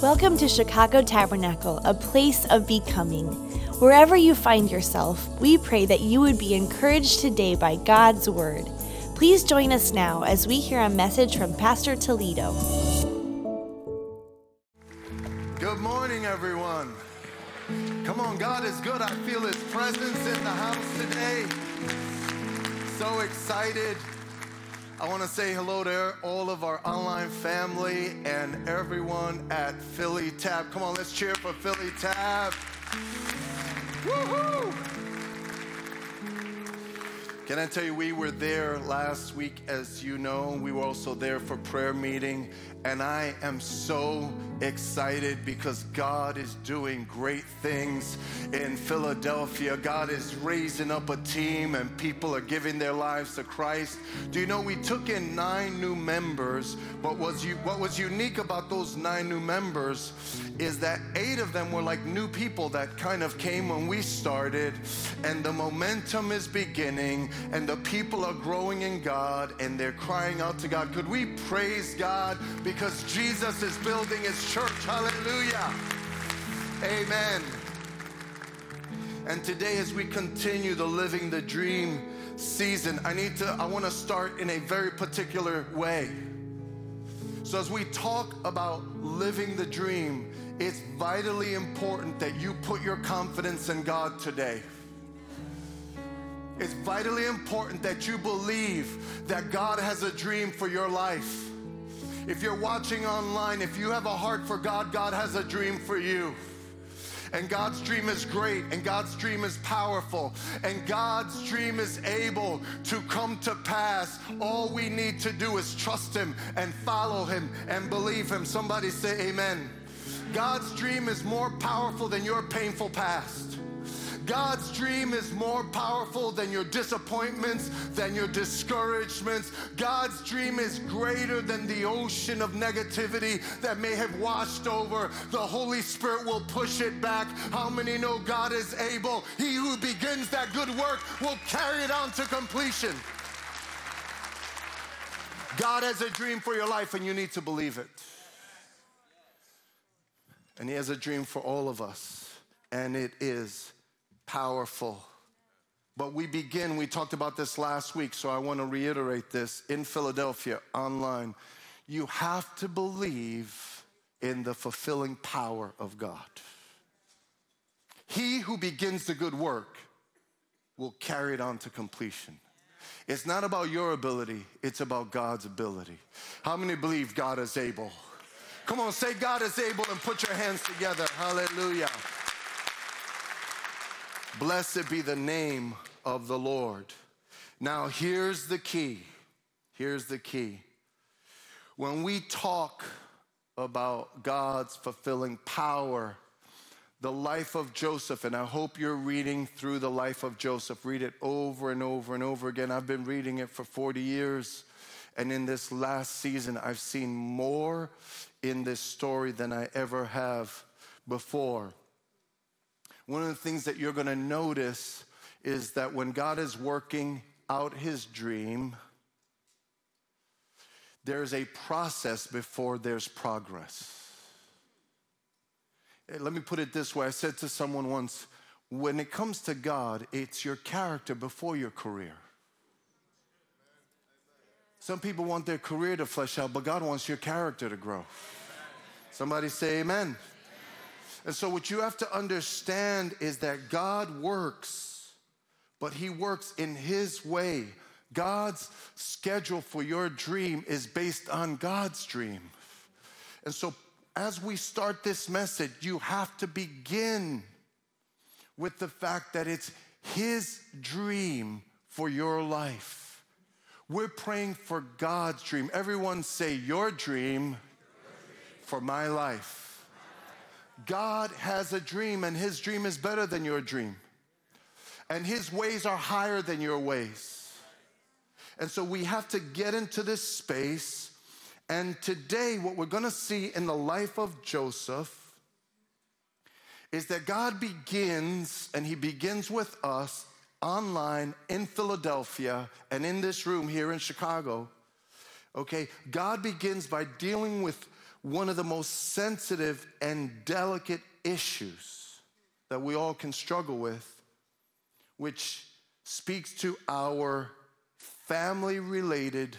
Welcome to Chicago Tabernacle, a place of becoming. Wherever you find yourself, we pray that you would be encouraged today by God's Word. Please join us now as we hear a message from Pastor Toledo. Good morning, everyone. Come on, God is good. I feel His presence in the house today. So excited. I want to say hello to all of our online family and everyone at Philly Tab. Come on, let's cheer for Philly Tab. Woohoo! Can I tell you, we were there last week, as you know. We were also there for prayer meeting, and I am so excited because God is doing great things in Philadelphia. God is raising up a team, and people are giving their lives to Christ. Do you know we took in nine new members, but was you, what was unique about those nine new members is that eight of them were like new people that kind of came when we started, and the momentum is beginning, and the people are growing in God, and they're crying out to God. Could we praise God because Jesus is building his church? Hallelujah. Amen. And today, as we continue the living the dream season, I need to, I want to start in a very particular way. So, as we talk about living the dream, it's vitally important that you put your confidence in God today. It's vitally important that you believe that God has a dream for your life. If you're watching online, if you have a heart for God, God has a dream for you. And God's dream is great, and God's dream is powerful, and God's dream is able to come to pass. All we need to do is trust Him and follow Him and believe Him. Somebody say, Amen. God's dream is more powerful than your painful past. God's dream is more powerful than your disappointments, than your discouragements. God's dream is greater than the ocean of negativity that may have washed over. The Holy Spirit will push it back. How many know God is able? He who begins that good work will carry it on to completion. God has a dream for your life, and you need to believe it. And He has a dream for all of us, and it is powerful. But we begin, we talked about this last week, so I want to reiterate this in Philadelphia online. You have to believe in the fulfilling power of God. He who begins the good work will carry it on to completion. It's not about your ability, it's about God's ability. How many believe God is able? Come on, say God is able and put your hands together. Hallelujah. Blessed be the name of the Lord. Now, here's the key. Here's the key. When we talk about God's fulfilling power, the life of Joseph, and I hope you're reading through the life of Joseph. Read it over and over and over again. I've been reading it for 40 years, and in this last season, I've seen more in this story than I ever have before one of the things that you're going to notice is that when God is working out his dream, there's a process before there's progress. Eh, let me put it this way I said to someone once, when it comes to God, it's your character before your career. Some people want their career to flesh out, but God wants your character to grow. Somebody say amen. And so, what you have to understand is that God works, but He works in His way. God's schedule for your dream is based on God's dream. And so, as we start this message, you have to begin with the fact that it's His dream for your life. We're praying for God's dream. Everyone say, Your dream for my life. God has a dream, and His dream is better than your dream. And His ways are higher than your ways. And so we have to get into this space. And today, what we're gonna see in the life of Joseph is that God begins, and He begins with us online in Philadelphia and in this room here in Chicago. Okay, God begins by dealing with one of the most sensitive and delicate issues that we all can struggle with, which speaks to our family related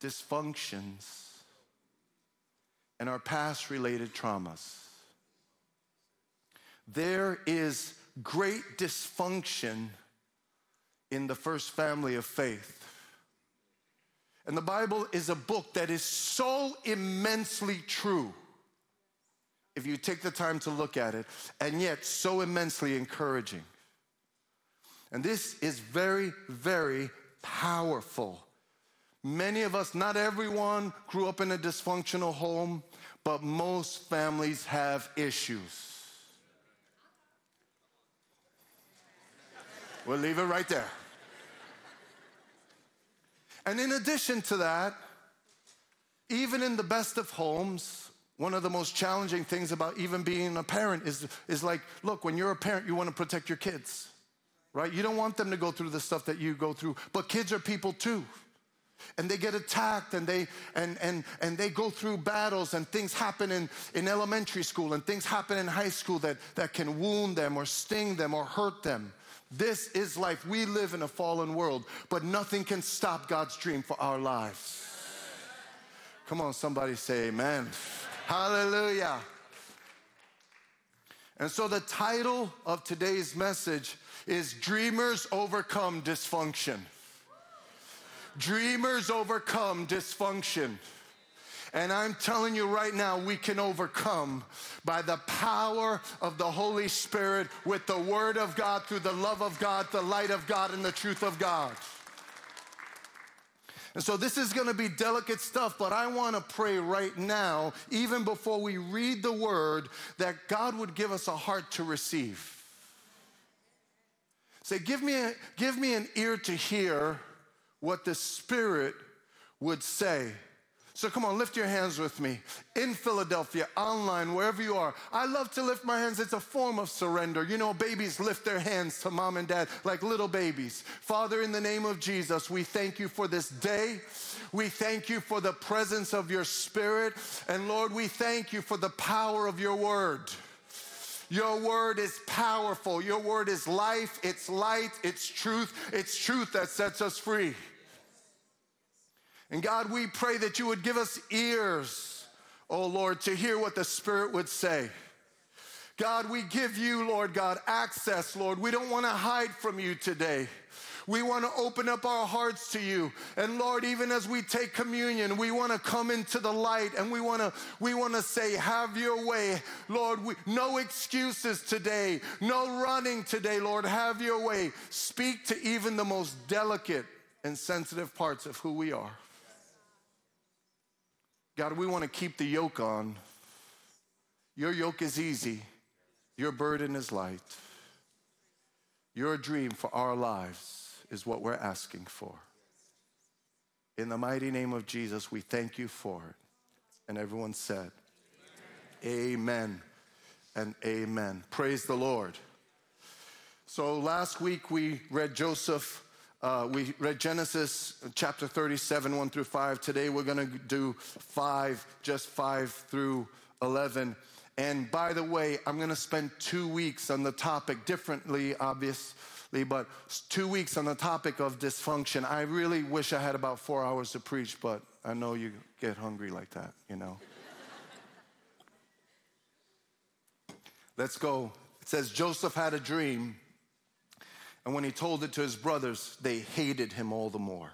dysfunctions and our past related traumas. There is great dysfunction in the first family of faith. And the Bible is a book that is so immensely true if you take the time to look at it, and yet so immensely encouraging. And this is very, very powerful. Many of us, not everyone, grew up in a dysfunctional home, but most families have issues. We'll leave it right there. And in addition to that, even in the best of homes, one of the most challenging things about even being a parent is, is like, look, when you're a parent, you want to protect your kids, right? You don't want them to go through the stuff that you go through, but kids are people too. And they get attacked and they and and and they go through battles and things happen in, in elementary school and things happen in high school that, that can wound them or sting them or hurt them. This is life. We live in a fallen world, but nothing can stop God's dream for our lives. Come on, somebody say amen. Hallelujah. And so the title of today's message is Dreamers Overcome Dysfunction. Dreamers overcome dysfunction. And I'm telling you right now, we can overcome by the power of the Holy Spirit with the Word of God, through the love of God, the light of God, and the truth of God. And so this is going to be delicate stuff, but I want to pray right now, even before we read the word, that God would give us a heart to receive. Say, give me, a, give me an ear to hear what the Spirit would say. So come on, lift your hands with me. In Philadelphia, online, wherever you are. I love to lift my hands. It's a form of surrender. You know, babies lift their hands to mom and dad like little babies. Father, in the name of Jesus, we thank you for this day. We thank you for the presence of your spirit. And Lord, we thank you for the power of your word. Your word is powerful. Your word is life, it's light, it's truth. It's truth that sets us free. And God, we pray that you would give us ears, oh Lord, to hear what the Spirit would say. God, we give you, Lord God, access, Lord. We don't want to hide from you today. We want to open up our hearts to you. And Lord, even as we take communion, we want to come into the light and we want to we want to say have your way. Lord, we, no excuses today. No running today, Lord. Have your way. Speak to even the most delicate and sensitive parts of who we are. God, we want to keep the yoke on. Your yoke is easy, your burden is light. Your dream for our lives is what we're asking for. In the mighty name of Jesus, we thank you for it. And everyone said, Amen, amen and amen. Praise the Lord. So last week we read Joseph uh, we read Genesis chapter 37, 1 through 5. Today we're going to do 5, just 5 through 11. And by the way, I'm going to spend two weeks on the topic differently, obviously, but two weeks on the topic of dysfunction. I really wish I had about four hours to preach, but I know you get hungry like that, you know. Let's go. It says Joseph had a dream and when he told it to his brothers, they hated him all the more.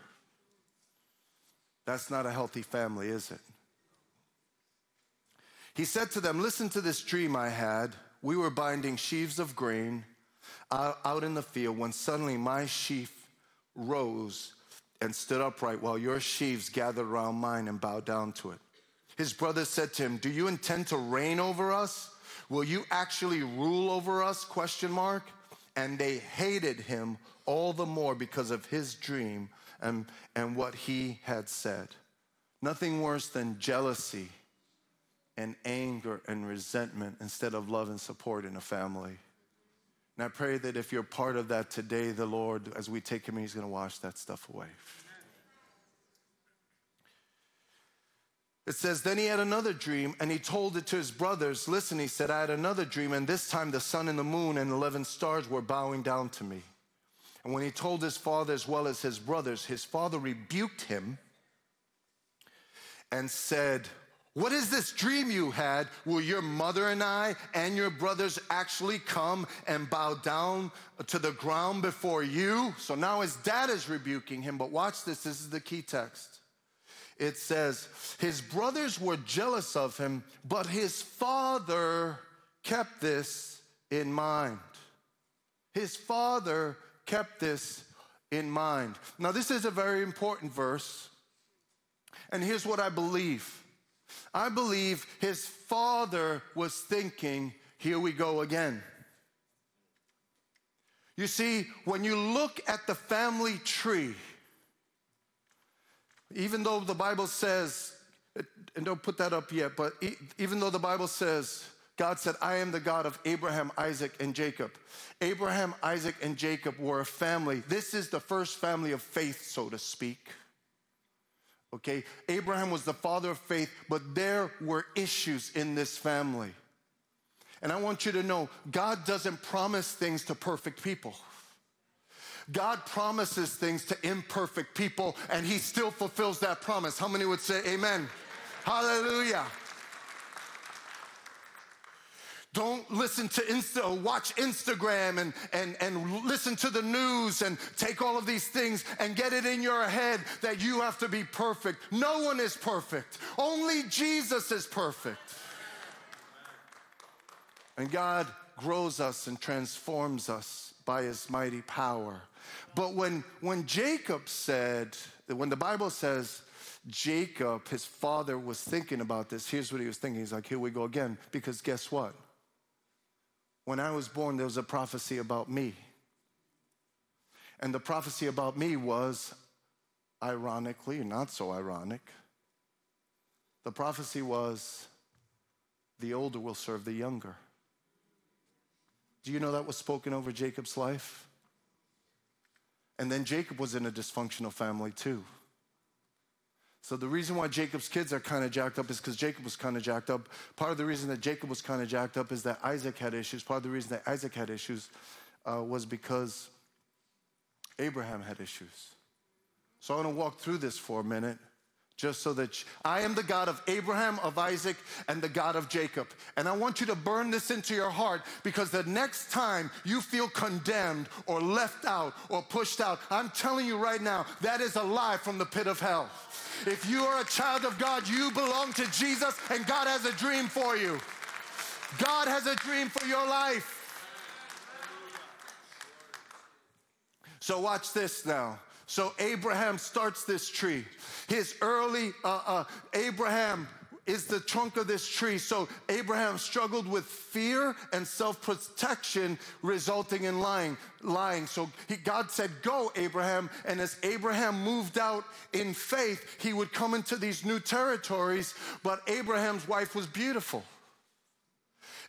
That's not a healthy family, is it? He said to them, Listen to this dream I had. We were binding sheaves of grain out in the field when suddenly my sheaf rose and stood upright while your sheaves gathered around mine and bowed down to it. His brothers said to him, Do you intend to reign over us? Will you actually rule over us? Question mark and they hated him all the more because of his dream and, and what he had said. Nothing worse than jealousy and anger and resentment instead of love and support in a family. And I pray that if you're part of that today, the Lord, as we take him, he's going to wash that stuff away. It says, Then he had another dream and he told it to his brothers. Listen, he said, I had another dream, and this time the sun and the moon and 11 stars were bowing down to me. And when he told his father as well as his brothers, his father rebuked him and said, What is this dream you had? Will your mother and I and your brothers actually come and bow down to the ground before you? So now his dad is rebuking him, but watch this. This is the key text it says, His brothers were jealous of him, but his father kept this in mind. His father kept this in mind. Now, this is a very important verse, and here's what I believe I believe his father was thinking, Here we go again. You see, when you look at the family tree, even though the Bible says, and don't put that up yet, but even though the Bible says, God said, I am the God of Abraham, Isaac, and Jacob. Abraham, Isaac, and Jacob were a family. This is the first family of faith, so to speak. Okay? Abraham was the father of faith, but there were issues in this family. And I want you to know God doesn't promise things to perfect people. God promises things to imperfect people, and He still fulfills that promise. How many would say amen? Hallelujah. Don't listen to Insta, watch Instagram and, and, and listen to the news and take all of these things and get it in your head that you have to be perfect. No one is perfect. Only Jesus is perfect. And God grows us and transforms us by his mighty power. But when, when Jacob said, when the Bible says Jacob, his father, was thinking about this, here's what he was thinking. He's like, here we go again. Because guess what? When I was born, there was a prophecy about me. And the prophecy about me was, ironically, not so ironic, the prophecy was, the older will serve the younger. Do you know that was spoken over Jacob's life? And then Jacob was in a dysfunctional family too. So the reason why Jacob's kids are kind of jacked up is because Jacob was kind of jacked up. Part of the reason that Jacob was kind of jacked up is that Isaac had issues. Part of the reason that Isaac had issues uh, was because Abraham had issues. So I want to walk through this for a minute just so that I am the God of Abraham, of Isaac, and the God of Jacob. And I want you to burn this into your heart because the next time you feel condemned or left out or pushed out, I'm telling you right now, that is a lie from the pit of hell. If you are a child of God, you belong to Jesus, and God has a dream for you. God has a dream for your life. So, watch this now. So Abraham starts this tree. His early, uh, uh, Abraham is the trunk of this tree. So Abraham struggled with fear and self-protection, resulting in lying. Lying. So he, God said, "Go, Abraham." And as Abraham moved out in faith, he would come into these new territories. But Abraham's wife was beautiful.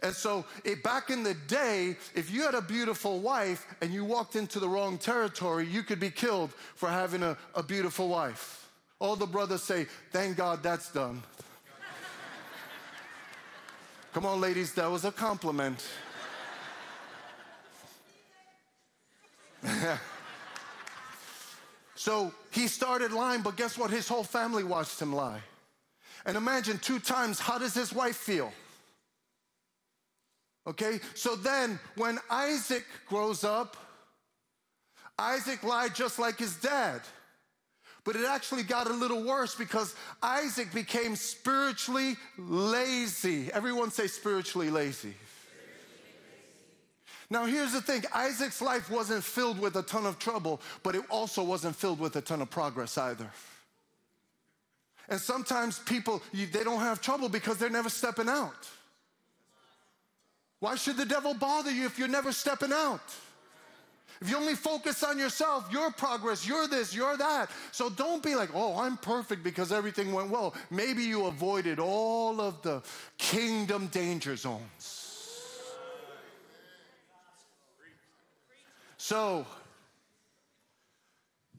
And so, it, back in the day, if you had a beautiful wife and you walked into the wrong territory, you could be killed for having a, a beautiful wife. All the brothers say, Thank God that's done. Come on, ladies, that was a compliment. so he started lying, but guess what? His whole family watched him lie. And imagine two times, how does his wife feel? Okay, so then when Isaac grows up, Isaac lied just like his dad. But it actually got a little worse because Isaac became spiritually lazy. Everyone say spiritually lazy. Now, here's the thing Isaac's life wasn't filled with a ton of trouble, but it also wasn't filled with a ton of progress either. And sometimes people, they don't have trouble because they're never stepping out. Why should the devil bother you if you're never stepping out? If you only focus on yourself, your progress, you're this, you're that. So don't be like, oh, I'm perfect because everything went well. Maybe you avoided all of the kingdom danger zones. So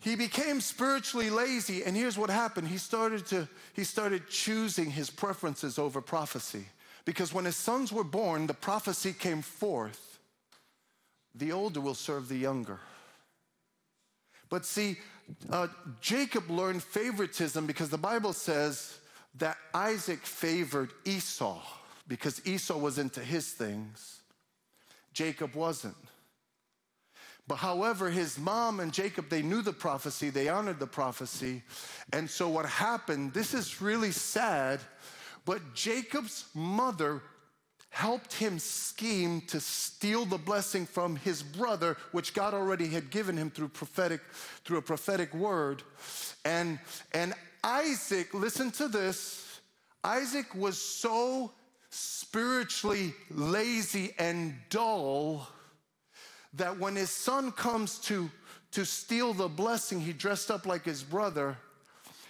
he became spiritually lazy and here's what happened he started to he started choosing his preferences over prophecy because when his sons were born the prophecy came forth the older will serve the younger. But see uh, jacob learned favoritism because the bible says that isaac favored esau because esau was into his things. Jacob wasn't. But however, his mom and Jacob, they knew the prophecy, they honored the prophecy. And so what happened, this is really sad, but Jacob's mother helped him scheme to steal the blessing from his brother, which God already had given him through prophetic, through a prophetic word. And, and Isaac, listen to this, Isaac was so spiritually lazy and dull that when his son comes to, to steal the blessing, he dressed up like his brother.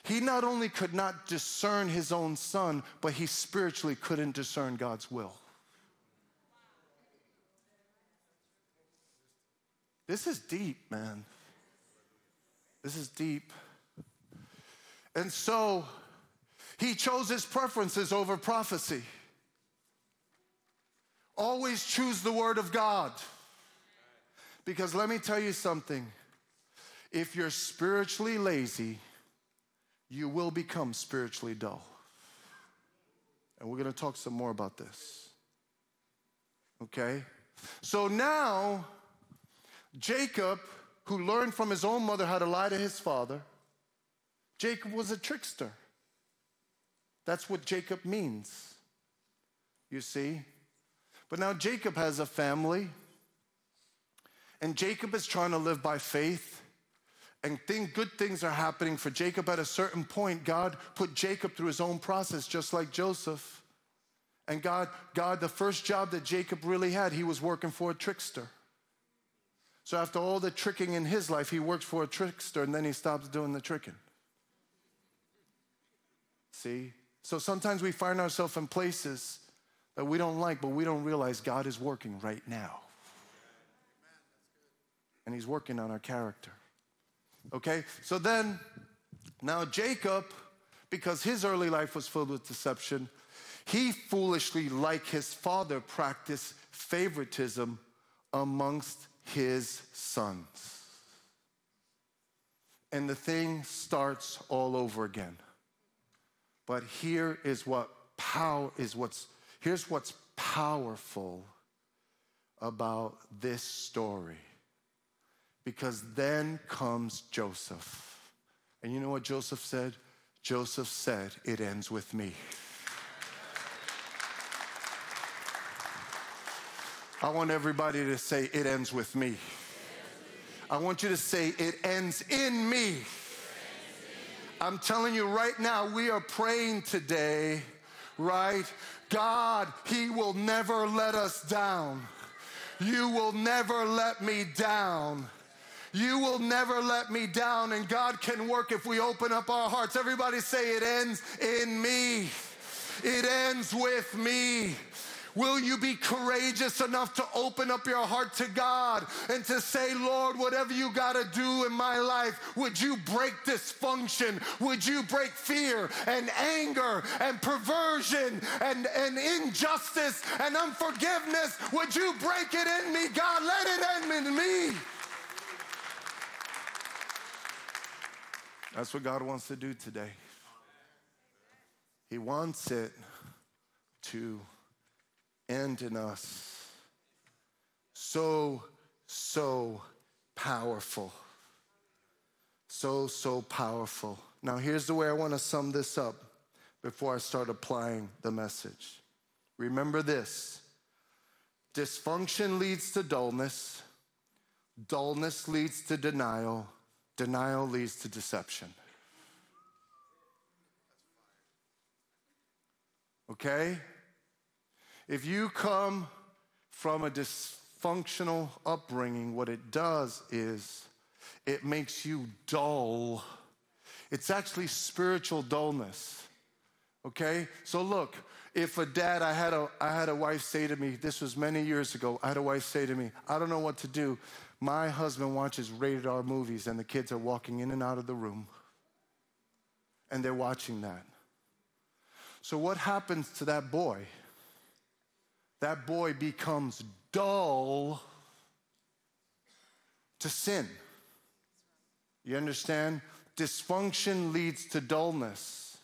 He not only could not discern his own son, but he spiritually couldn't discern God's will. This is deep, man. This is deep. And so he chose his preferences over prophecy. Always choose the word of God. Because let me tell you something if you're spiritually lazy, you will become spiritually dull. And we're going to talk some more about this. Okay? So now, Jacob, who learned from his own mother how to lie to his father, Jacob was a trickster. That's what Jacob means. You see? But now Jacob has a family. And Jacob is trying to live by faith. And think good things are happening for Jacob. At a certain point, God put Jacob through his own process, just like Joseph. And God, God, the first job that Jacob really had, he was working for a trickster. So after all the tricking in his life, he works for a trickster and then he stops doing the tricking. See? So sometimes we find ourselves in places that we don't like, but we don't realize God is working right now and he's working on our character. Okay? So then, now Jacob, because his early life was filled with deception, he foolishly, like his father, practiced favoritism amongst his sons. And the thing starts all over again. But here is what power is what's here's what's powerful about this story because then comes Joseph. And you know what Joseph said? Joseph said, It ends with me. I want everybody to say, It ends with me. I want you to say, It ends in me. I'm telling you right now, we are praying today, right? God, He will never let us down. You will never let me down. You will never let me down, and God can work if we open up our hearts. Everybody say, It ends in me. It ends with me. Will you be courageous enough to open up your heart to God and to say, Lord, whatever you got to do in my life, would you break dysfunction? Would you break fear and anger and perversion and, and injustice and unforgiveness? Would you break it in me? God, let it end in me. That's what God wants to do today. He wants it to end in us. So, so powerful. So, so powerful. Now, here's the way I want to sum this up before I start applying the message. Remember this dysfunction leads to dullness, dullness leads to denial Denial leads to deception. Okay? If you come from a dysfunctional upbringing, what it does is it makes you dull. It's actually spiritual dullness. Okay? So look, if a dad, I had a, I had a wife say to me, this was many years ago, I had a wife say to me, I don't know what to do, My husband watches rated R movies, and the kids are walking in and out of the room, and they're watching that. So, what happens to that boy? That boy becomes dull to sin. You understand? Dysfunction leads to dullness.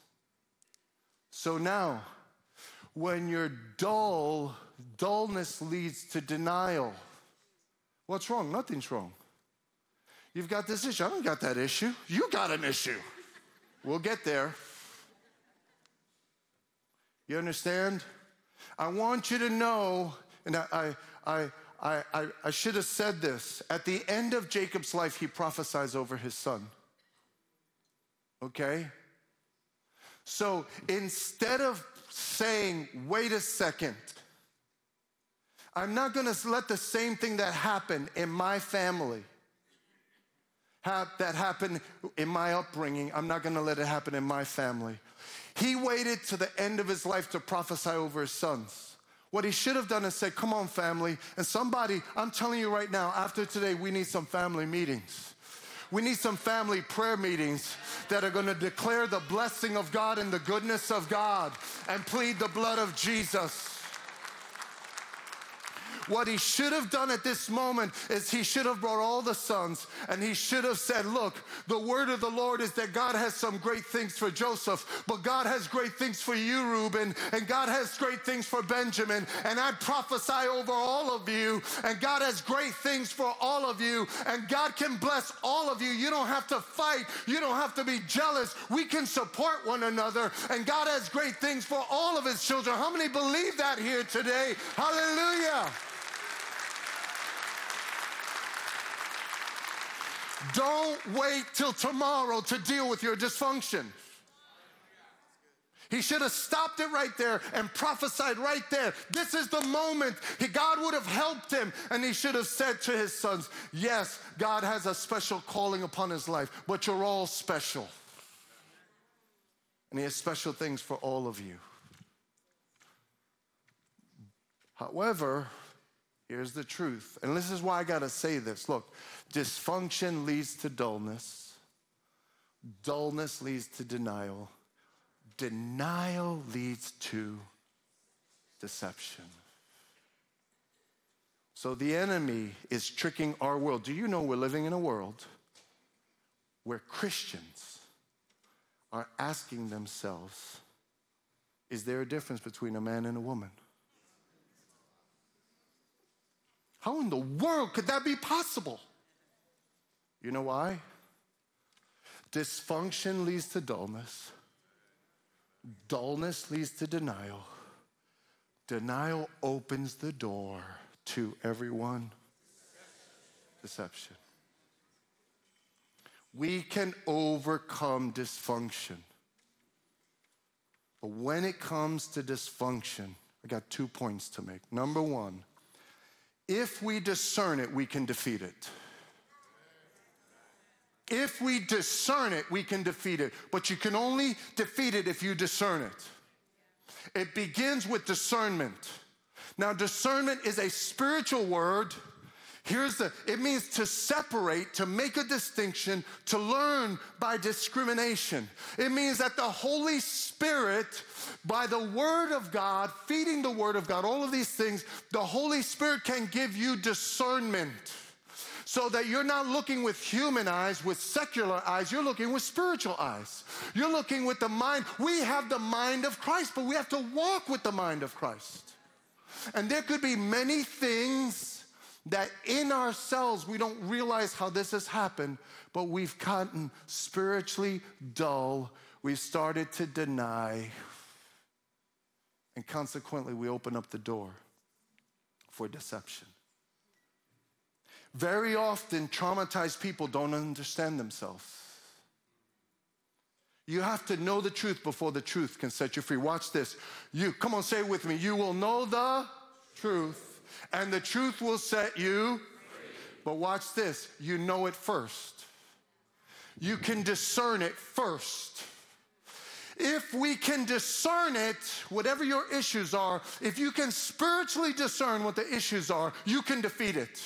So now, when you're dull, dullness leads to denial. What's wrong? Nothing's wrong. You've got this issue. I don't got that issue. You got an issue. We'll get there. You understand? I want you to know, and I, I, I, I, I should have said this. At the end of Jacob's life, he prophesies over his son. Okay? So instead of saying, wait a second, I'm not gonna let the same thing that happened in my family, that happened in my upbringing, I'm not gonna let it happen in my family. He waited to the end of his life to prophesy over his sons. What he should have done is say, Come on, family. And somebody, I'm telling you right now, after today, we need some family meetings. We need some family prayer meetings that are going to declare the blessing of God and the goodness of God and plead the blood of Jesus. What he should have done at this moment is he should have brought all the sons and he should have said, Look, the word of the Lord is that God has some great things for Joseph, but God has great things for you, Reuben, and God has great things for Benjamin. And I prophesy over all of you, and God has great things for all of you, and God can bless all of you. You don't have to fight, you don't have to be jealous. We can support one another, and God has great things for all of his children. How many believe that here today? Hallelujah. Don't wait till tomorrow to deal with your dysfunction. He should have stopped it right there and prophesied right there. This is the moment. He, God would have helped him, and he should have said to his sons, Yes, God has a special calling upon his life, but you're all special. And he has special things for all of you. However, here's the truth, and this is why I got to say this. Look, Dysfunction leads to dullness. Dullness leads to denial. Denial leads to deception. So the enemy is tricking our world. Do you know we're living in a world where Christians are asking themselves, is there a difference between a man and a woman? How in the world could that be possible? You know why? Dysfunction leads to dullness. Dullness leads to denial. Denial opens the door to everyone deception. We can overcome dysfunction. But when it comes to dysfunction, I got two points to make. Number one, if we discern it, we can defeat it. If we discern it, we can defeat it. But you can only defeat it if you discern it. It begins with discernment. Now, discernment is a spiritual word. Here's the it means to separate, to make a distinction, to learn by discrimination. It means that the Holy Spirit, by the Word of God, feeding the Word of God, all of these things, the Holy Spirit can give you discernment so that you're not looking with human eyes, with secular eyes, you're looking with spiritual eyes. You're looking with the mind. We have the mind of Christ, but we have to walk with the mind of Christ. And there could be many things that in ourselves we don't realize how this has happened, but we've gotten spiritually dull. We've started to deny. And consequently, we open up the door for deception. Very often, traumatized people don't understand themselves. You have to know the truth before the truth can set you free. Watch this. You, come on, say it with me. You will know the truth, and the truth will set you free. But watch this. You know it first. You can discern it first. If we can discern it, whatever your issues are, if you can spiritually discern what the issues are, you can defeat it.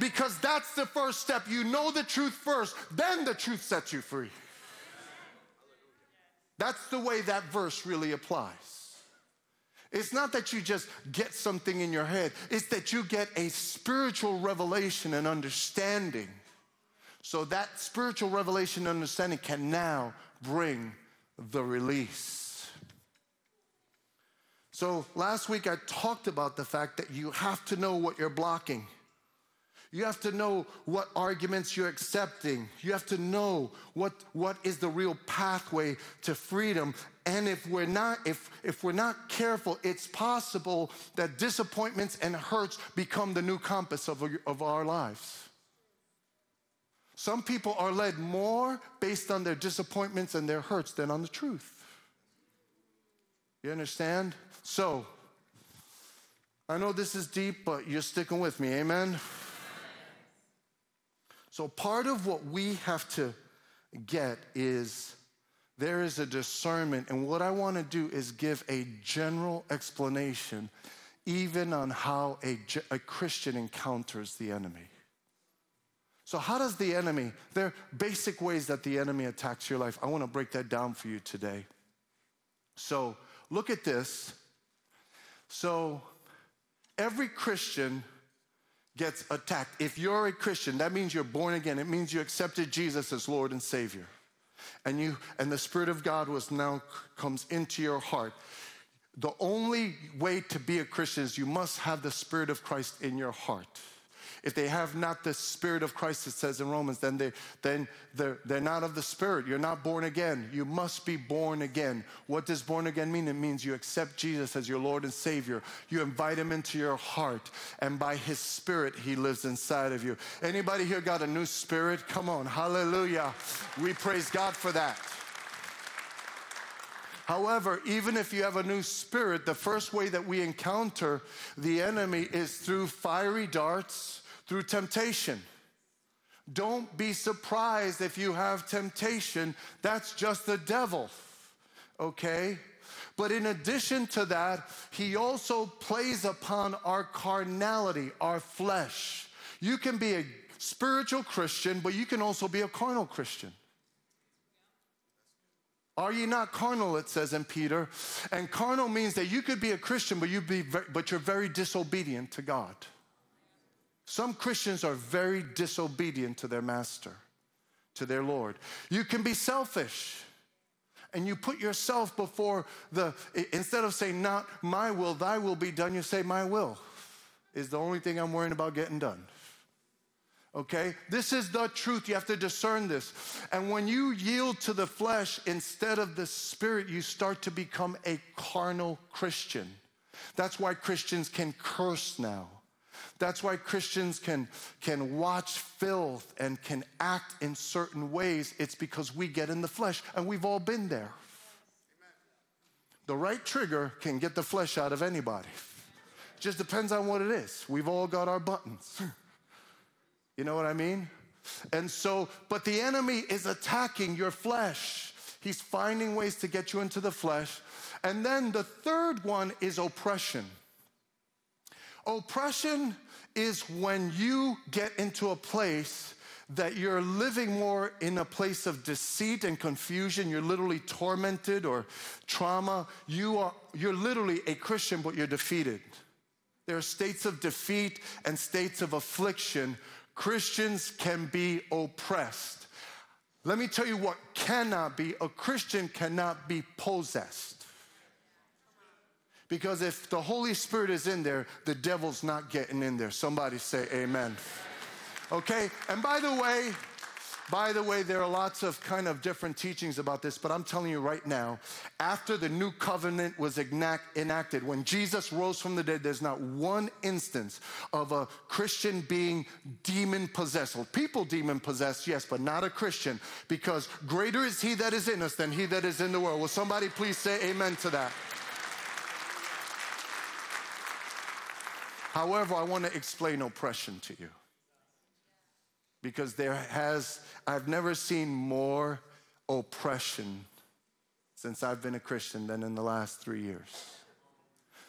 Because that's the first step. You know the truth first, then the truth sets you free. That's the way that verse really applies. It's not that you just get something in your head, it's that you get a spiritual revelation and understanding. So that spiritual revelation and understanding can now bring the release. So last week I talked about the fact that you have to know what you're blocking. You have to know what arguments you're accepting. You have to know what, what is the real pathway to freedom. And if we're not, if, if we're not careful, it's possible that disappointments and hurts become the new compass of, of our lives. Some people are led more based on their disappointments and their hurts than on the truth. You understand? So, I know this is deep, but you're sticking with me. Amen? So, part of what we have to get is there is a discernment. And what I want to do is give a general explanation, even on how a, a Christian encounters the enemy. So, how does the enemy, there are basic ways that the enemy attacks your life. I want to break that down for you today. So, look at this. So, every Christian gets attacked. If you're a Christian, that means you're born again. It means you accepted Jesus as Lord and Savior. And you and the Spirit of God was now comes into your heart. The only way to be a Christian is you must have the Spirit of Christ in your heart. If they have not the Spirit of Christ, it says in Romans, then, they, then they're, they're not of the Spirit. You're not born again. You must be born again. What does born again mean? It means you accept Jesus as your Lord and Savior. You invite Him into your heart, and by His Spirit, He lives inside of you. Anybody here got a new spirit? Come on, hallelujah. We praise God for that. However, even if you have a new spirit, the first way that we encounter the enemy is through fiery darts, through temptation. Don't be surprised if you have temptation. That's just the devil, okay? But in addition to that, he also plays upon our carnality, our flesh. You can be a spiritual Christian, but you can also be a carnal Christian. Are ye not carnal? It says in Peter. And carnal means that you could be a Christian, but you be, but you're very disobedient to God. Some Christians are very disobedient to their master, to their Lord. You can be selfish and you put yourself before the, instead of saying, Not my will, thy will be done, you say, My will is the only thing I'm worrying about getting done. Okay? This is the truth. You have to discern this. And when you yield to the flesh instead of the spirit, you start to become a carnal Christian. That's why Christians can curse now. That's why Christians can, can watch filth and can act in certain ways. It's because we get in the flesh, and we've all been there. The right trigger can get the flesh out of anybody. Just depends on what it is. We've all got our buttons. You know what I mean? And so, but the enemy is attacking your flesh. He's finding ways to get you into the flesh. And then the third one is oppression. Oppression is when you get into a place that you're living more in a place of deceit and confusion you're literally tormented or trauma you are you're literally a christian but you're defeated. There are states of defeat and states of affliction. Christians can be oppressed. Let me tell you what cannot be a christian cannot be possessed because if the Holy Spirit is in there, the devil's not getting in there. Somebody say amen. Okay? And by the way, by the way, there are lots of kind of different teachings about this, but I'm telling you right now, after the new covenant was enacted, when Jesus rose from the dead, there's not one instance of a Christian being demon possessed. People demon possessed, yes, but not a Christian, because greater is he that is in us than he that is in the world. Will somebody please say amen to that? However, I want to explain oppression to you. Because there has, I've never seen more oppression since I've been a Christian than in the last three years.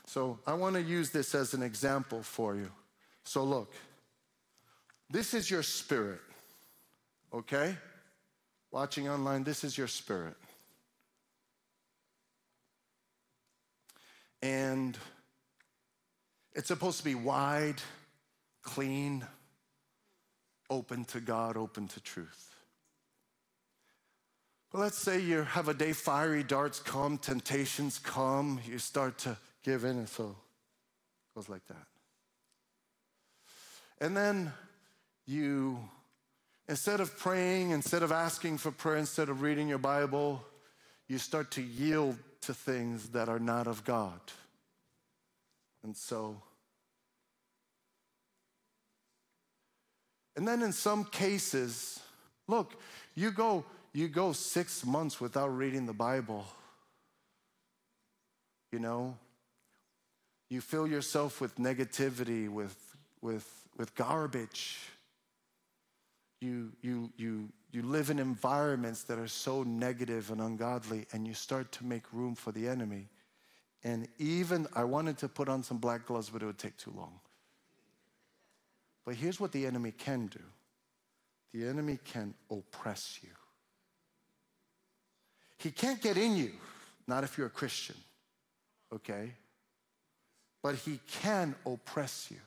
So I want to use this as an example for you. So look, this is your spirit, okay? Watching online, this is your spirit. And it's supposed to be wide, clean, open to God, open to truth. But let's say you have a day, fiery darts come, temptations come, you start to give in, and so it goes like that. And then you, instead of praying, instead of asking for prayer, instead of reading your Bible, you start to yield to things that are not of God. And so, and then in some cases, look, you go, you go six months without reading the Bible. You know, you fill yourself with negativity, with, with, with garbage. You, you, you, you live in environments that are so negative and ungodly, and you start to make room for the enemy. And even I wanted to put on some black gloves, but it would take too long. But here's what the enemy can do the enemy can oppress you. He can't get in you, not if you're a Christian, okay? But he can oppress you.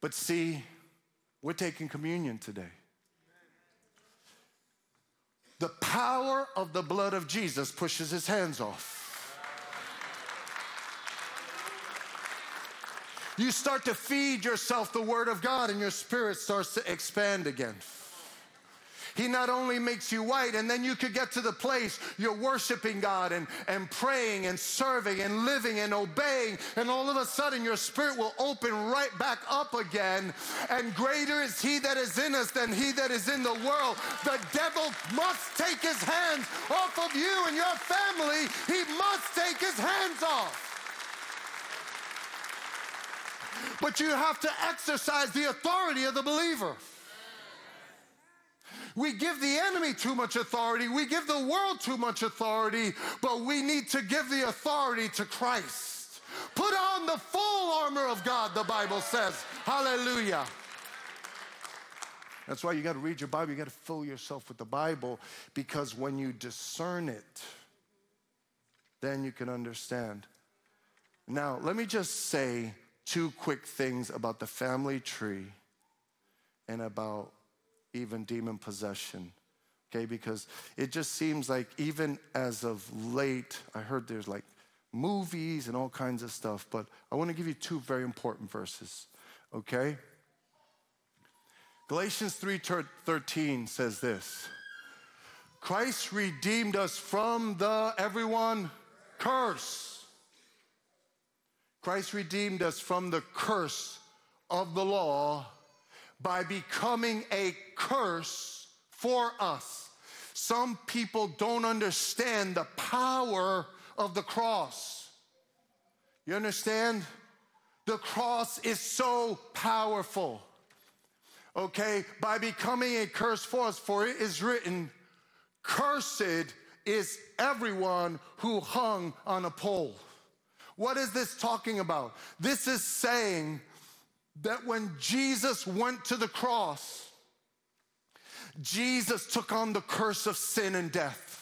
But see, we're taking communion today. The power of the blood of Jesus pushes his hands off. You start to feed yourself the Word of God, and your spirit starts to expand again. He not only makes you white, and then you could get to the place you're worshiping God and, and praying and serving and living and obeying, and all of a sudden your spirit will open right back up again. And greater is He that is in us than He that is in the world. The devil must take his hands off of you and your family. He must take his hands off. But you have to exercise the authority of the believer. We give the enemy too much authority. We give the world too much authority, but we need to give the authority to Christ. Put on the full armor of God, the Bible says. Hallelujah. That's why you got to read your Bible. You got to fill yourself with the Bible because when you discern it, then you can understand. Now, let me just say two quick things about the family tree and about even demon possession. Okay, because it just seems like even as of late, I heard there's like movies and all kinds of stuff, but I want to give you two very important verses. Okay? Galatians 3:13 says this. Christ redeemed us from the everyone curse. Christ redeemed us from the curse of the law by becoming a curse for us. Some people don't understand the power of the cross. You understand? The cross is so powerful. Okay, by becoming a curse for us, for it is written, Cursed is everyone who hung on a pole. What is this talking about? This is saying that when Jesus went to the cross, Jesus took on the curse of sin and death.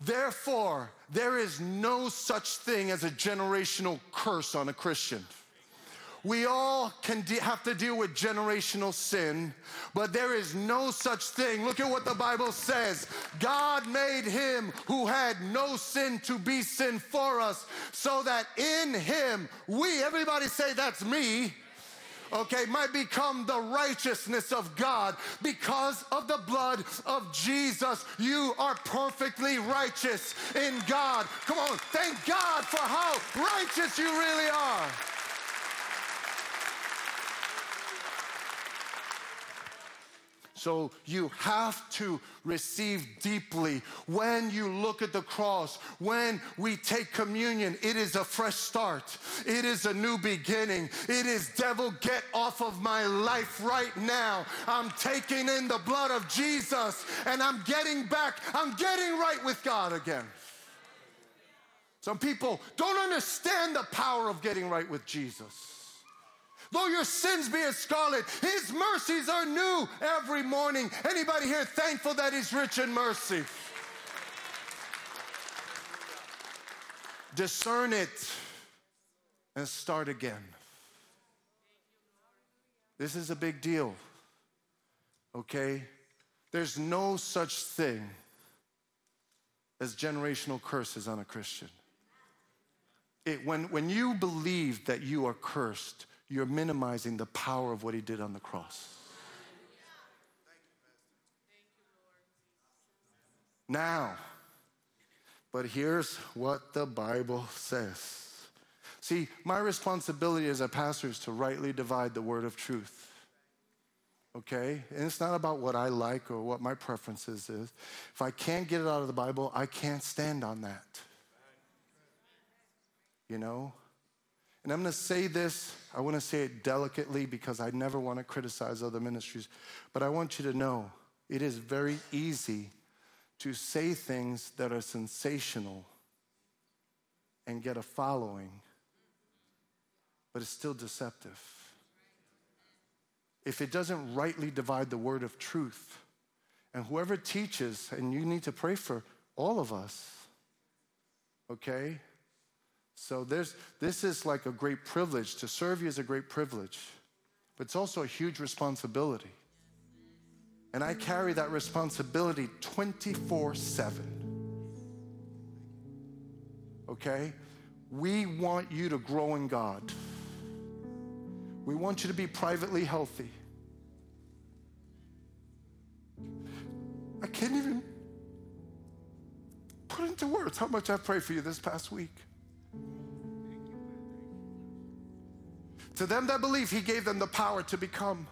Therefore, there is no such thing as a generational curse on a Christian. We all can de- have to deal with generational sin, but there is no such thing. Look at what the Bible says. God made him who had no sin to be sin for us, so that in him we, everybody say, that's me okay, might become the righteousness of God because of the blood of Jesus. You are perfectly righteous in God. Come on, thank God for how righteous you really are. So you have to receive deeply. When you look at the cross, when we take communion, it is a fresh start. It is a new beginning. It is, devil, get off of my life right now. I'm taking in the blood of Jesus and I'm getting back. I'm getting right with God again. Some people don't understand the power of getting right with Jesus. Though your sins be as scarlet, his mercies are new every morning. Anybody here thankful that he's rich in mercy? Discern it and start again. This is a big deal. Okay? There's no such thing as generational curses on a Christian. It, when, when you believe that you are cursed, you're minimizing the power of what he did on the cross. Now, but here's what the Bible says. See, my responsibility as a pastor is to rightly divide the word of truth. Okay? And it's not about what I like or what my preferences is. If I can't get it out of the Bible, I can't stand on that. You know? And I'm going to say this, I want to say it delicately because I never want to criticize other ministries, but I want you to know it is very easy to say things that are sensational and get a following, but it's still deceptive. If it doesn't rightly divide the word of truth, and whoever teaches, and you need to pray for all of us, okay? So there's, this is like a great privilege. To serve you is a great privilege, but it's also a huge responsibility. And I carry that responsibility 24 7. Okay? We want you to grow in God. We want you to be privately healthy. I can't even put into words how much I've prayed for you this past week. To them that believe, He gave them the power to become.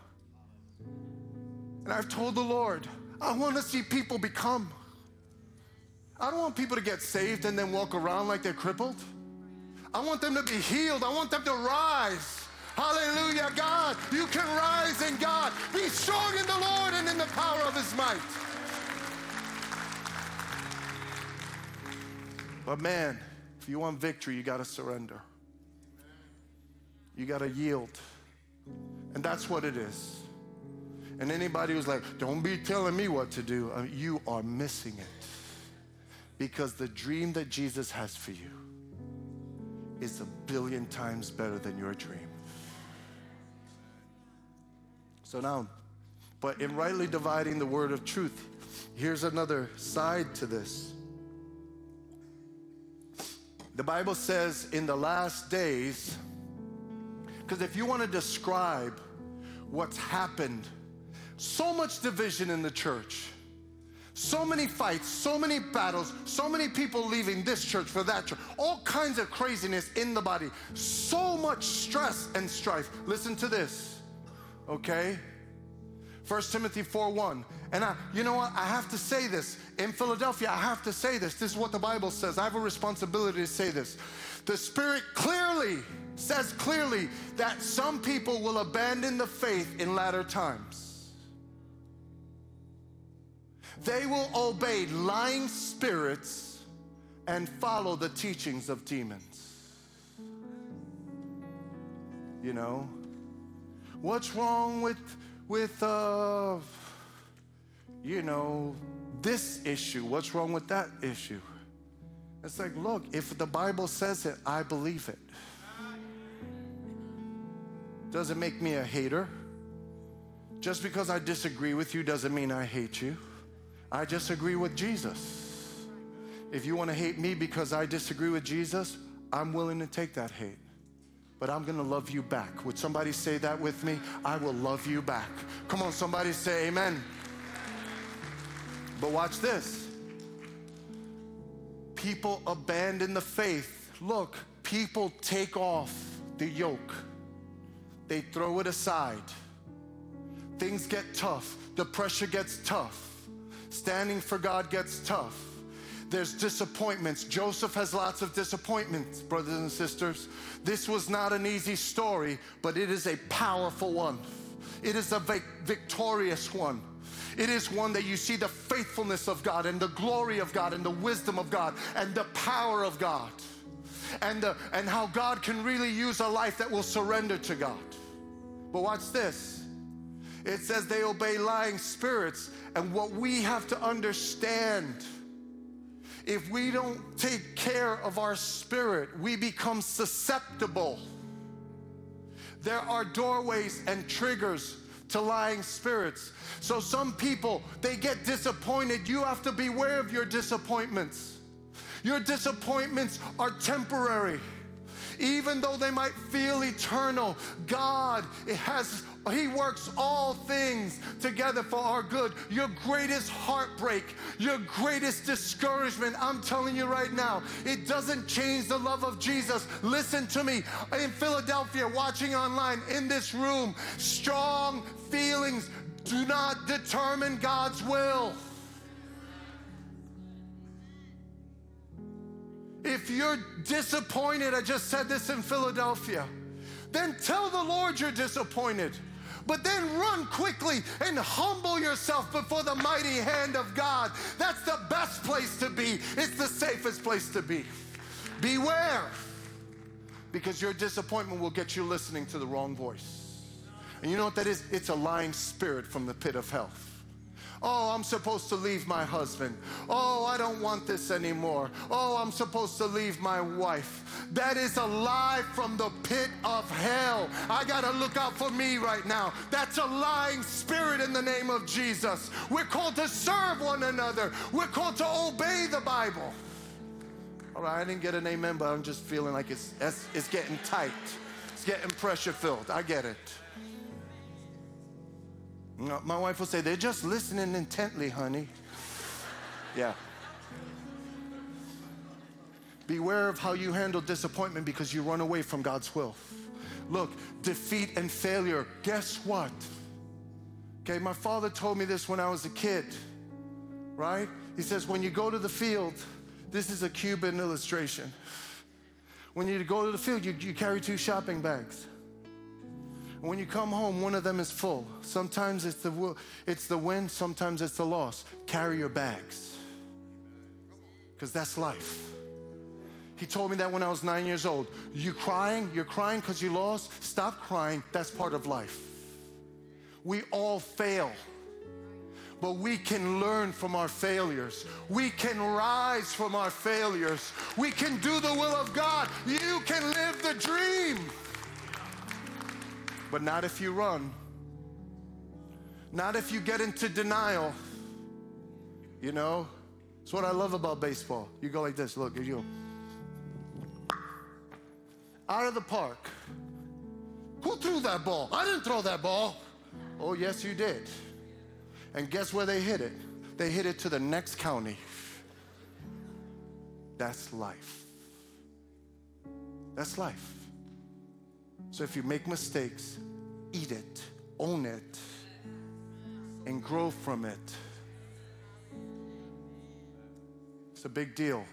And I've told the Lord, I want to see people become. I don't want people to get saved and then walk around like they're crippled. I want them to be healed. I want them to rise. Hallelujah, God. You can rise in God. Be strong in the Lord and in the power of His might. But man, if you want victory, you got to surrender. You got to yield. And that's what it is. And anybody who's like, don't be telling me what to do, uh, you are missing it. Because the dream that Jesus has for you is a billion times better than your dream. So now, but in rightly dividing the word of truth, here's another side to this. The Bible says in the last days, because if you want to describe what's happened, so much division in the church, so many fights, so many battles, so many people leaving this church for that church, all kinds of craziness in the body, so much stress and strife. Listen to this, okay? 1 Timothy 4 1. And I, you know what? I have to say this. In Philadelphia, I have to say this. This is what the Bible says. I have a responsibility to say this. The Spirit clearly says clearly that some people will abandon the faith in latter times. They will obey lying spirits and follow the teachings of demons. You know, what's wrong with with uh, you know this issue? What's wrong with that issue? It's like, look, if the Bible says it, I believe it. Doesn't make me a hater. Just because I disagree with you doesn't mean I hate you. I just agree with Jesus. If you want to hate me because I disagree with Jesus, I'm willing to take that hate. But I'm going to love you back. Would somebody say that with me? I will love you back. Come on, somebody say amen. But watch this people abandon the faith. Look, people take off the yoke, they throw it aside. things get tough, the pressure gets tough, standing for God gets tough. There's disappointments. Joseph has lots of disappointments, brothers and sisters. This was not an easy story, but it is a powerful one. It is a victorious one. It is one that you see the faithfulness of God and the glory of God and the wisdom of God and the power of God and, the, and how God can really use a life that will surrender to God. But watch this it says they obey lying spirits, and what we have to understand if we don't take care of our spirit, we become susceptible. There are doorways and triggers to lying spirits. So some people, they get disappointed. You have to beware of your disappointments. Your disappointments are temporary. Even though they might feel eternal, God it has he works all things together for our good. Your greatest heartbreak, your greatest discouragement, I'm telling you right now, it doesn't change the love of Jesus. Listen to me. In Philadelphia, watching online, in this room, strong feelings do not determine God's will. You're disappointed, I just said this in Philadelphia, then tell the Lord you're disappointed but then run quickly and humble yourself before the mighty hand of God. That's the best place to be, it's the safest place to be. Beware, because your disappointment will get you listening to the wrong voice. And you know what that is? It's a lying spirit from the pit of hell. Oh, I'm supposed to leave my husband. Oh, I don't want this anymore. Oh, I'm supposed to leave my wife. That is a lie from the pit of hell. I got to look out for me right now. That's a lying spirit in the name of Jesus. We're called to serve one another, we're called to obey the Bible. All right, I didn't get an amen, but I'm just feeling like it's, it's getting tight. It's getting pressure filled. I get it. My wife will say, They're just listening intently, honey. Yeah. Beware of how you handle disappointment because you run away from God's will. Look, defeat and failure, guess what? Okay, my father told me this when I was a kid, right? He says, when you go to the field, this is a Cuban illustration. When you go to the field, you, you carry two shopping bags. When you come home, one of them is full. Sometimes it's the, it's the win, sometimes it's the loss. Carry your bags, because that's life. He told me that when I was nine years old. You crying? You're crying because you lost? Stop crying. That's part of life. We all fail but we can learn from our failures. We can rise from our failures. We can do the will of God. You can live the dream but not if you run. Not if you get into denial. You know, it's what I love about baseball. You go like this look, you out of the park. Who threw that ball? I didn't throw that ball. Oh, yes, you did. And guess where they hit it? They hit it to the next county. That's life. That's life. So if you make mistakes, eat it, own it, and grow from it. It's a big deal.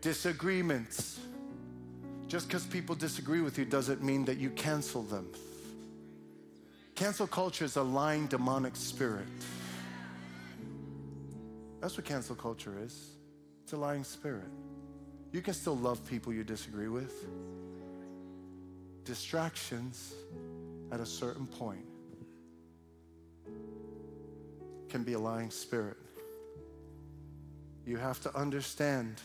Disagreements. Just because people disagree with you doesn't mean that you cancel them. Cancel culture is a lying demonic spirit. That's what cancel culture is. It's a lying spirit. You can still love people you disagree with distractions at a certain point can be a lying spirit. You have to understand.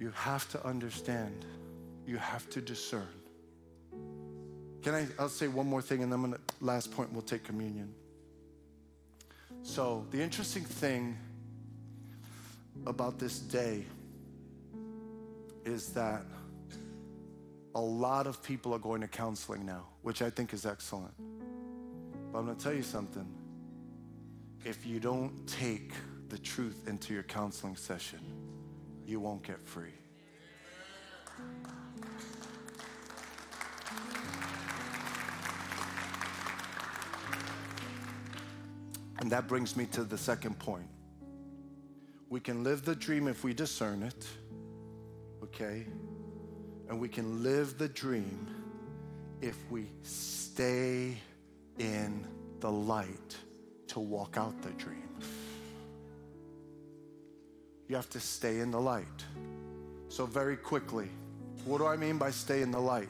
You have to understand. You have to discern. Can I? I'll say one more thing, and then gonna, last point we'll take communion. So the interesting thing about this day is that a lot of people are going to counseling now, which I think is excellent. But I'm going to tell you something. If you don't take the truth into your counseling session, you won't get free. And that brings me to the second point. We can live the dream if we discern it, okay? And we can live the dream if we stay in the light to walk out the dream. You have to stay in the light. So, very quickly, what do I mean by stay in the light?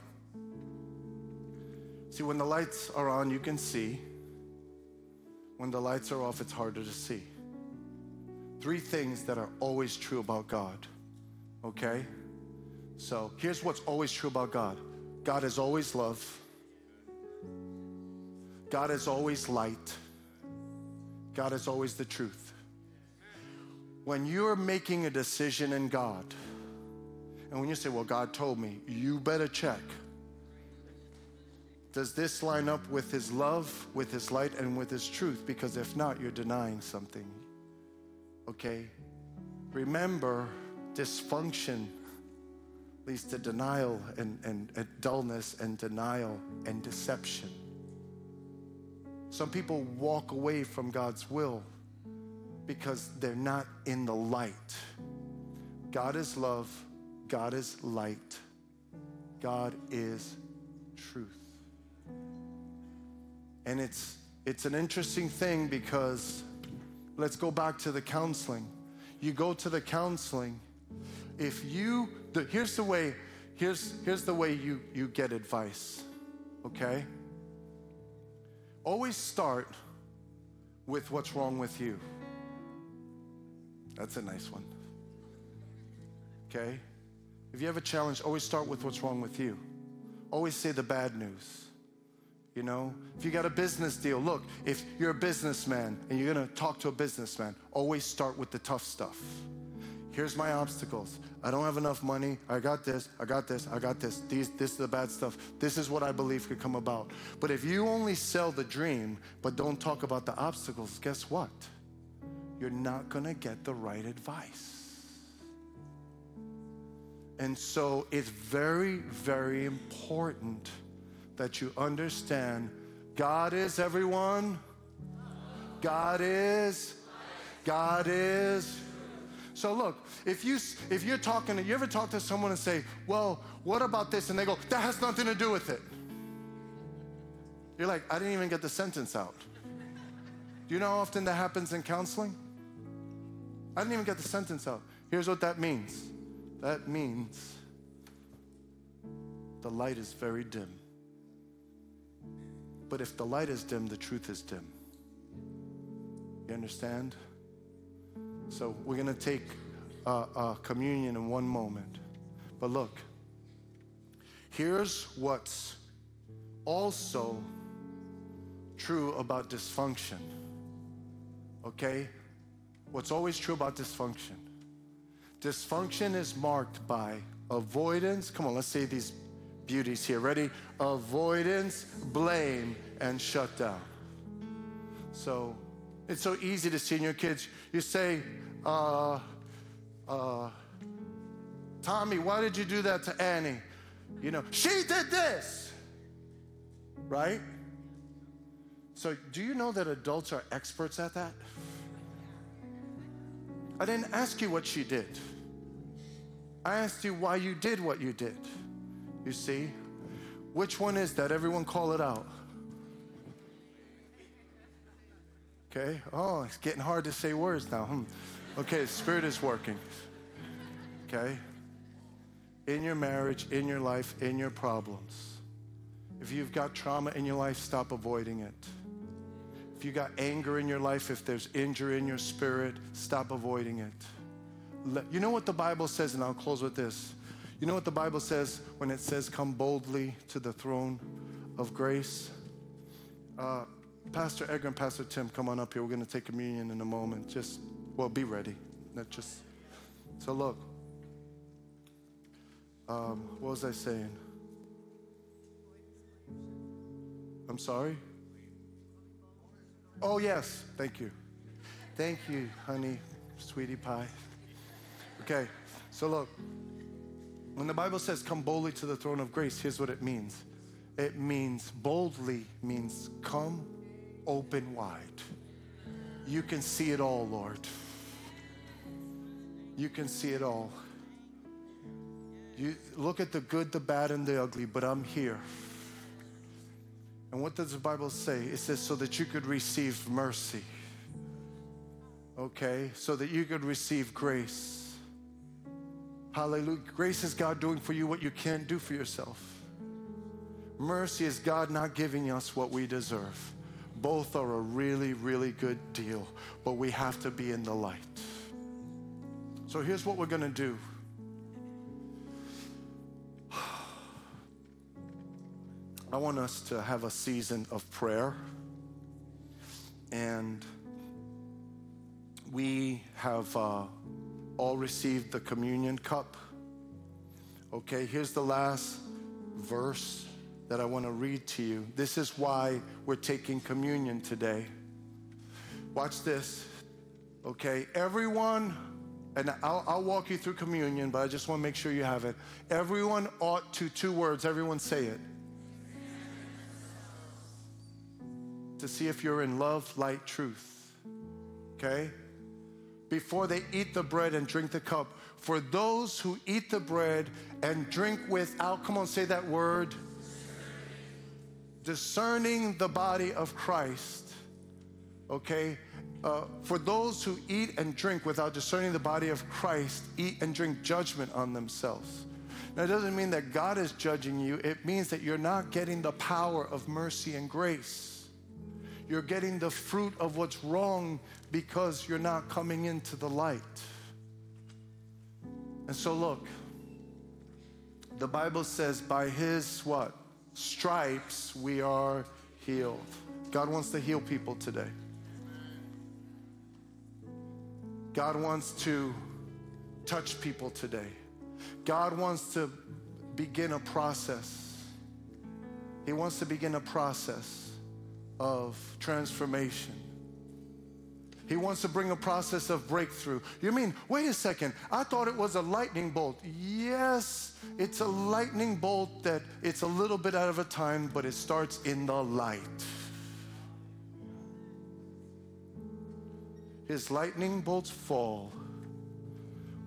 See, when the lights are on, you can see. When the lights are off, it's harder to see. Three things that are always true about God, okay? So, here's what's always true about God God is always love, God is always light, God is always the truth. When you're making a decision in God, and when you say, Well, God told me, you better check. Does this line up with His love, with His light, and with His truth? Because if not, you're denying something. Okay? Remember, dysfunction leads to denial and, and, and dullness and denial and deception. Some people walk away from God's will because they're not in the light. God is love, God is light, God is truth. And it's it's an interesting thing because let's go back to the counseling. You go to the counseling, if you the, here's the way here's here's the way you you get advice. Okay? Always start with what's wrong with you. That's a nice one. Okay? If you have a challenge, always start with what's wrong with you. Always say the bad news. You know, if you got a business deal, look, if you're a businessman and you're gonna talk to a businessman, always start with the tough stuff. Here's my obstacles. I don't have enough money. I got this, I got this, I got this. These, this is the bad stuff. This is what I believe could come about. But if you only sell the dream but don't talk about the obstacles, guess what? You're not gonna get the right advice. And so it's very, very important that you understand God is everyone. God is. God is. So look, if you if you're talking, you ever talk to someone and say, "Well, what about this?" and they go, "That has nothing to do with it." You're like, "I didn't even get the sentence out." Do you know how often that happens in counseling? I didn't even get the sentence out. Here's what that means. That means the light is very dim. But if the light is dim, the truth is dim. You understand? So we're going to take uh, uh, communion in one moment. But look, here's what's also true about dysfunction. Okay? What's always true about dysfunction? Dysfunction is marked by avoidance. Come on, let's say these beauties here. Ready? Avoidance, blame, and shutdown. So it's so easy to see in your kids. You say, uh, uh, Tommy, why did you do that to Annie? You know, she did this, right? So, do you know that adults are experts at that? I didn't ask you what she did. I asked you why you did what you did. You see? Which one is that? Everyone call it out. Okay? Oh, it's getting hard to say words now. Hmm. Okay, Spirit is working. Okay? In your marriage, in your life, in your problems. If you've got trauma in your life, stop avoiding it. If you got anger in your life, if there's injury in your spirit, stop avoiding it. You know what the Bible says, and I'll close with this. You know what the Bible says when it says, Come boldly to the throne of grace? Uh, Pastor Edgar and Pastor Tim, come on up here. We're going to take communion in a moment. Just, well, be ready. Not just. So, look. Um, what was I saying? I'm sorry? Oh, yes. Thank you. Thank you, honey, sweetie pie. Okay, so look, when the Bible says come boldly to the throne of grace, here's what it means it means boldly means come open wide. you can see it all, Lord. You can see it all. You look at the good, the bad, and the ugly, but I'm here. And what does the Bible say? It says, so that you could receive mercy. Okay? So that you could receive grace. Hallelujah. Grace is God doing for you what you can't do for yourself. Mercy is God not giving us what we deserve. Both are a really, really good deal, but we have to be in the light. So here's what we're going to do. I want us to have a season of prayer. And we have uh, all received the communion cup. Okay, here's the last verse that I want to read to you. This is why we're taking communion today. Watch this. Okay, everyone, and I'll, I'll, walk you through communion, but I just want to make sure you have it. Everyone ought to, two words, everyone say it. To see if you're in love, light, truth. Okay? Before they eat the bread and drink the cup, for those who eat the bread and drink without, come on, say that word discerning the body of Christ, okay? Uh, for those who eat and drink without discerning the body of Christ, eat and drink judgment on themselves. Now, it doesn't mean that God is judging you, it means that you're not getting the power of mercy and grace. You're getting the fruit of what's wrong because you're not coming into the light. And so, look, the Bible says, by his what? Stripes we are healed. God wants to heal people today. God wants to touch people today. God wants to begin a process. He wants to begin a process of transformation. He wants to bring a process of breakthrough. You mean, wait a second, I thought it was a lightning bolt. Yes, it's a lightning bolt that it's a little bit out of a time, but it starts in the light. His lightning bolts fall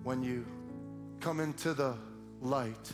when you come into the light